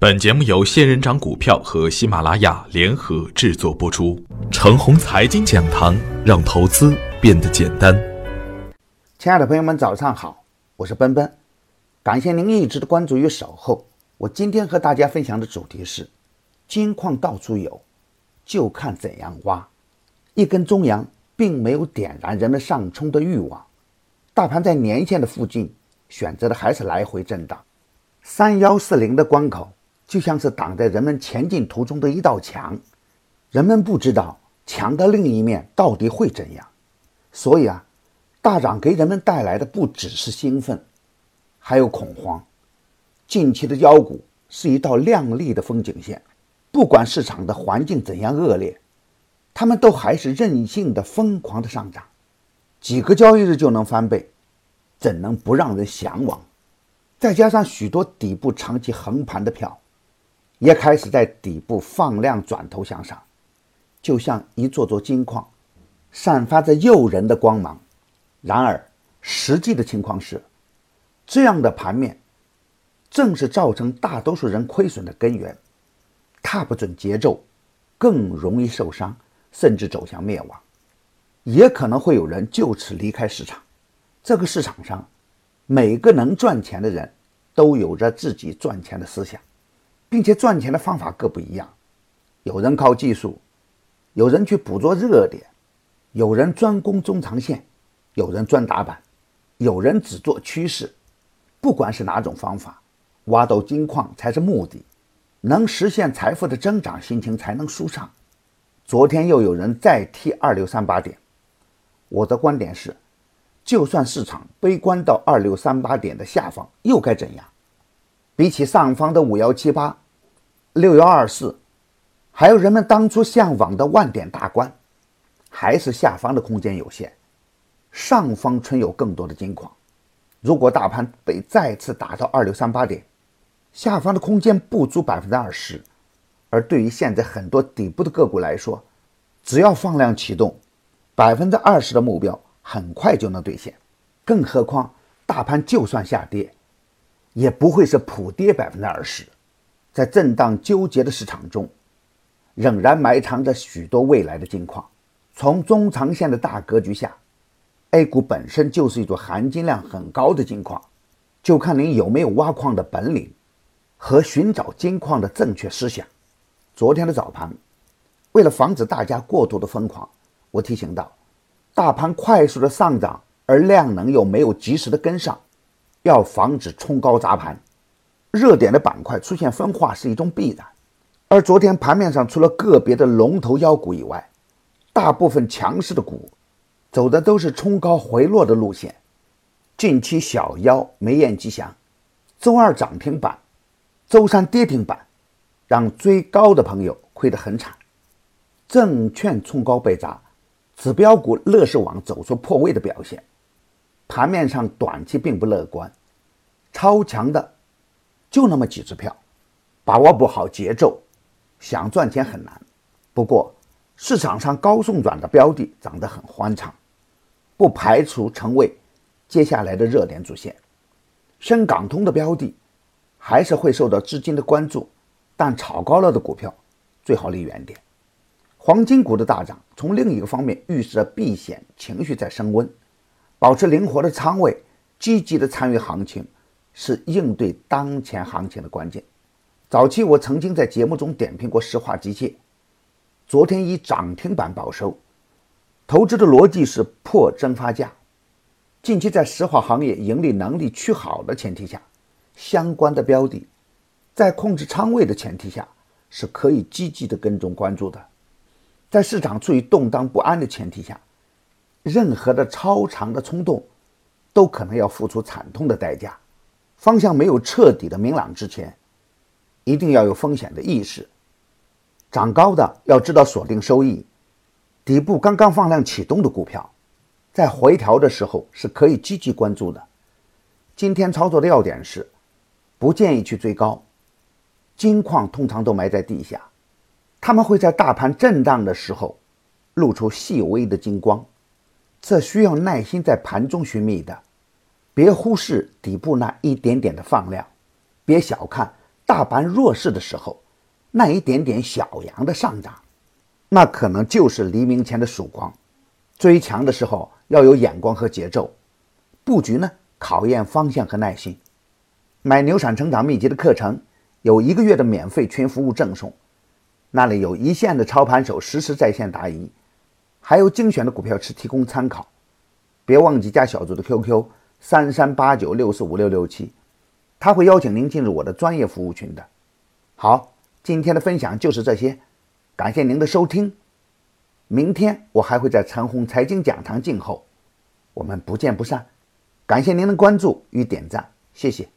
本节目由仙人掌股票和喜马拉雅联合制作播出。程红财经讲堂，让投资变得简单。亲爱的朋友们，早上好，我是奔奔，感谢您一直的关注与守候。我今天和大家分享的主题是：金矿到处有，就看怎样挖。一根中阳并没有点燃人们上冲的欲望，大盘在年线的附近选择的还是来回震荡。三幺四零的关口。就像是挡在人们前进途中的一道墙，人们不知道墙的另一面到底会怎样，所以啊，大涨给人们带来的不只是兴奋，还有恐慌。近期的妖股是一道亮丽的风景线，不管市场的环境怎样恶劣，他们都还是任性的疯狂的上涨，几个交易日就能翻倍，怎能不让人向往？再加上许多底部长期横盘的票。也开始在底部放量转头向上，就像一座座金矿，散发着诱人的光芒。然而，实际的情况是，这样的盘面正是造成大多数人亏损的根源。踏不准节奏，更容易受伤，甚至走向灭亡。也可能会有人就此离开市场。这个市场上，每个能赚钱的人都有着自己赚钱的思想。并且赚钱的方法各不一样，有人靠技术，有人去捕捉热点，有人专攻中长线，有人专打板，有人只做趋势。不管是哪种方法，挖到金矿才是目的，能实现财富的增长，心情才能舒畅。昨天又有人再踢二六三八点，我的观点是，就算市场悲观到二六三八点的下方，又该怎样？比起上方的五幺七八、六幺二四，还有人们当初向往的万点大关，还是下方的空间有限，上方存有更多的金矿。如果大盘被再次打到二六三八点，下方的空间不足百分之二十，而对于现在很多底部的个股来说，只要放量启动，百分之二十的目标很快就能兑现。更何况大盘就算下跌。也不会是普跌百分之二十，在震荡纠结的市场中，仍然埋藏着许多未来的金矿。从中长线的大格局下，A 股本身就是一座含金量很高的金矿，就看您有没有挖矿的本领和寻找金矿的正确思想。昨天的早盘，为了防止大家过度的疯狂，我提醒到，大盘快速的上涨，而量能又没有及时的跟上。要防止冲高砸盘，热点的板块出现分化是一种必然。而昨天盘面上除了个别的龙头妖股以外，大部分强势的股走的都是冲高回落的路线。近期小妖没验吉祥，周二涨停板，周三跌停板，让追高的朋友亏得很惨。证券冲高被砸，指标股乐视网走出破位的表现。盘面上短期并不乐观，超强的就那么几只票，把握不好节奏，想赚钱很难。不过市场上高送转的标的涨得很欢畅，不排除成为接下来的热点主线。深港通的标的还是会受到资金的关注，但炒高了的股票最好离远点。黄金股的大涨，从另一个方面预示着避险情绪在升温。保持灵活的仓位，积极的参与行情，是应对当前行情的关键。早期我曾经在节目中点评过石化机械，昨天以涨停板报收。投资的逻辑是破增发价。近期在石化行业盈利能力趋好的前提下，相关的标的，在控制仓位的前提下，是可以积极的跟踪关注的。在市场处于动荡不安的前提下。任何的超长的冲动，都可能要付出惨痛的代价。方向没有彻底的明朗之前，一定要有风险的意识。涨高的要知道锁定收益，底部刚刚放量启动的股票，在回调的时候是可以积极关注的。今天操作的要点是，不建议去追高。金矿通常都埋在地下，他们会在大盘震荡的时候，露出细微的金光。这需要耐心在盘中寻觅的，别忽视底部那一点点的放量，别小看大盘弱势的时候，那一点点小阳的上涨，那可能就是黎明前的曙光。追强的时候要有眼光和节奏，布局呢考验方向和耐心。买牛产成长秘籍的课程，有一个月的免费群服务赠送，那里有一线的操盘手实时在线答疑，还有精选的股票池提供参考。别忘记加小组的 QQ 三三八九六四五六六七，他会邀请您进入我的专业服务群的。好，今天的分享就是这些，感谢您的收听。明天我还会在陈红财经讲堂静候，我们不见不散。感谢您的关注与点赞，谢谢。